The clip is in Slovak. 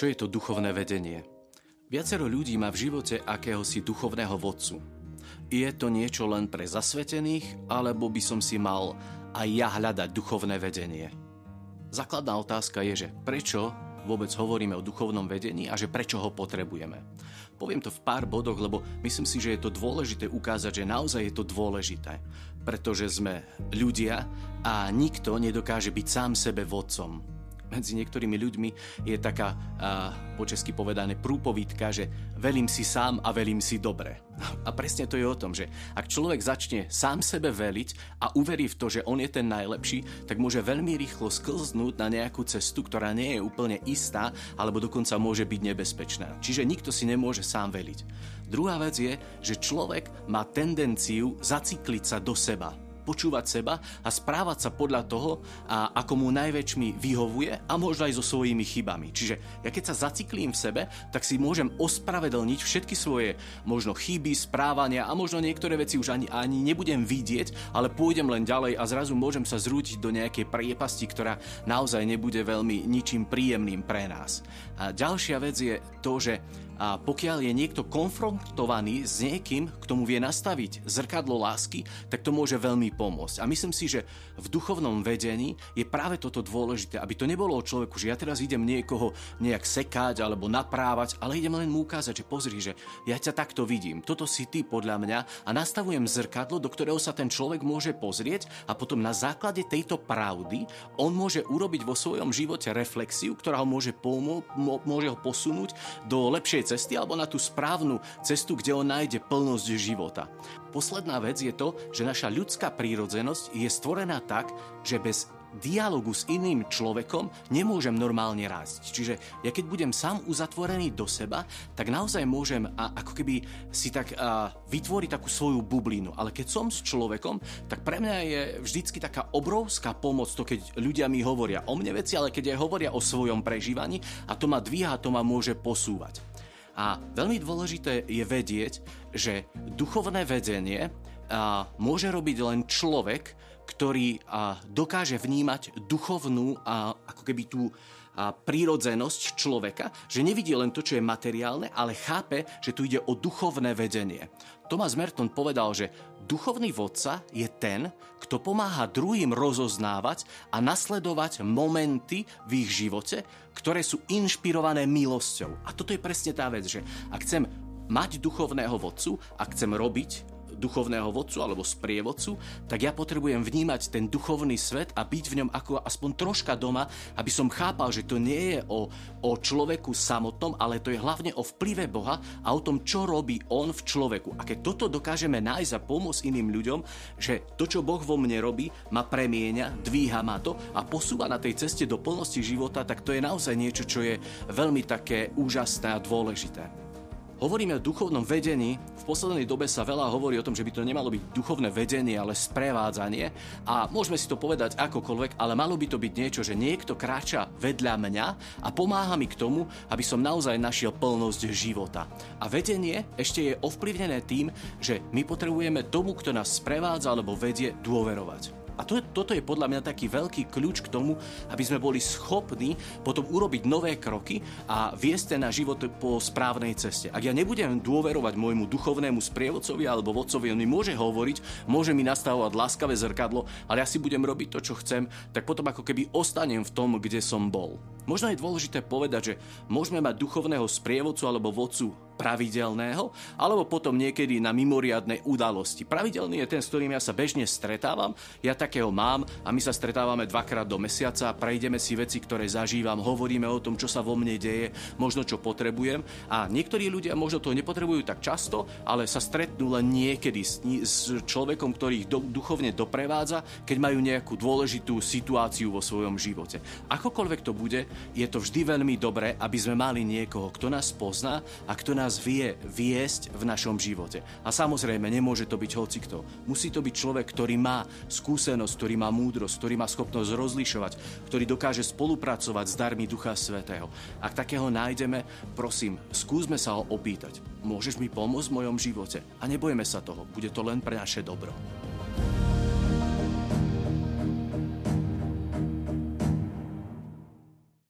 Čo je to duchovné vedenie? Viacero ľudí má v živote akéhosi duchovného vodcu. Je to niečo len pre zasvetených, alebo by som si mal aj ja hľadať duchovné vedenie? Základná otázka je, že prečo vôbec hovoríme o duchovnom vedení a že prečo ho potrebujeme. Poviem to v pár bodoch, lebo myslím si, že je to dôležité ukázať, že naozaj je to dôležité, pretože sme ľudia a nikto nedokáže byť sám sebe vodcom medzi niektorými ľuďmi je taká, a, po česky povedané, prúpovídka, že velím si sám a velím si dobre. A presne to je o tom, že ak človek začne sám sebe veliť a uverí v to, že on je ten najlepší, tak môže veľmi rýchlo sklznúť na nejakú cestu, ktorá nie je úplne istá, alebo dokonca môže byť nebezpečná. Čiže nikto si nemôže sám veliť. Druhá vec je, že človek má tendenciu zacikliť sa do seba počúvať seba a správať sa podľa toho, a ako mu najväčšmi vyhovuje a možno aj so svojimi chybami. Čiže ja keď sa zaciklím v sebe, tak si môžem ospravedlniť všetky svoje možno chyby, správania a možno niektoré veci už ani, ani nebudem vidieť, ale pôjdem len ďalej a zrazu môžem sa zrútiť do nejakej priepasti, ktorá naozaj nebude veľmi ničím príjemným pre nás. A ďalšia vec je to, že a pokiaľ je niekto konfrontovaný s niekým, k tomu vie nastaviť zrkadlo lásky, tak to môže veľmi pomôcť. A myslím si, že v duchovnom vedení je práve toto dôležité, aby to nebolo o človeku, že ja teraz idem niekoho nejak sekať alebo naprávať, ale idem len mu ukázať, že pozri, že ja ťa takto vidím, toto si ty podľa mňa a nastavujem zrkadlo, do ktorého sa ten človek môže pozrieť a potom na základe tejto pravdy on môže urobiť vo svojom živote reflexiu, ktorá ho môže, pomô- môže ho posunúť do lepšej cesty alebo na tú správnu cestu, kde on nájde plnosť života. Posledná vec je to, že naša ľudská prírodzenosť je stvorená tak, že bez dialogu s iným človekom nemôžem normálne rásť. Čiže ja keď budem sám uzatvorený do seba, tak naozaj môžem a, ako keby si tak a, vytvoriť takú svoju bublinu. Ale keď som s človekom, tak pre mňa je vždycky taká obrovská pomoc to, keď ľudia mi hovoria o mne veci, ale keď aj hovoria o svojom prežívaní a to ma dvíha, to ma môže posúvať. A veľmi dôležité je vedieť, že duchovné vedenie a, môže robiť len človek, ktorý dokáže vnímať duchovnú a ako keby tú prírodzenosť človeka, že nevidí len to, čo je materiálne, ale chápe, že tu ide o duchovné vedenie. Thomas Merton povedal, že duchovný vodca je ten, kto pomáha druhým rozoznávať a nasledovať momenty v ich živote, ktoré sú inšpirované milosťou. A toto je presne tá vec, že ak chcem mať duchovného vodcu, ak chcem robiť duchovného vodcu alebo sprievodcu, tak ja potrebujem vnímať ten duchovný svet a byť v ňom ako aspoň troška doma, aby som chápal, že to nie je o, o človeku samotnom, ale to je hlavne o vplyve Boha a o tom, čo robí On v človeku. A keď toto dokážeme nájsť a pomôcť iným ľuďom, že to, čo Boh vo mne robí, ma premieňa, dvíha ma to a posúva na tej ceste do plnosti života, tak to je naozaj niečo, čo je veľmi také úžasné a dôležité. Hovoríme o duchovnom vedení. V poslednej dobe sa veľa hovorí o tom, že by to nemalo byť duchovné vedenie, ale sprevádzanie. A môžeme si to povedať akokoľvek, ale malo by to byť niečo, že niekto kráča vedľa mňa a pomáha mi k tomu, aby som naozaj našiel plnosť života. A vedenie ešte je ovplyvnené tým, že my potrebujeme tomu, kto nás sprevádza alebo vedie, dôverovať. A to, toto je podľa mňa taký veľký kľúč k tomu, aby sme boli schopní potom urobiť nové kroky a viesť ten na život po správnej ceste. Ak ja nebudem dôverovať môjmu duchovnému sprievodcovi alebo vodcovi, on mi môže hovoriť, môže mi nastavovať láskavé zrkadlo, ale ja si budem robiť to, čo chcem, tak potom ako keby ostanem v tom, kde som bol. Možno je dôležité povedať, že môžeme mať duchovného sprievodcu alebo vodcu pravidelného, alebo potom niekedy na mimoriadnej udalosti. Pravidelný je ten, s ktorým ja sa bežne stretávam, ja takého mám a my sa stretávame dvakrát do mesiaca, prejdeme si veci, ktoré zažívam, hovoríme o tom, čo sa vo mne deje, možno čo potrebujem a niektorí ľudia možno to nepotrebujú tak často, ale sa stretnú len niekedy s, s človekom, ktorý ich do, duchovne doprevádza, keď majú nejakú dôležitú situáciu vo svojom živote. Akokoľvek to bude, je to vždy veľmi dobré, aby sme mali niekoho, kto nás pozná a kto nás nás vie viesť v našom živote. A samozrejme, nemôže to byť hocikto. Musí to byť človek, ktorý má skúsenosť, ktorý má múdrosť, ktorý má schopnosť rozlišovať, ktorý dokáže spolupracovať s darmi Ducha Svetého. Ak takého nájdeme, prosím, skúsme sa ho opýtať. Môžeš mi pomôcť v mojom živote? A nebojme sa toho, bude to len pre naše dobro.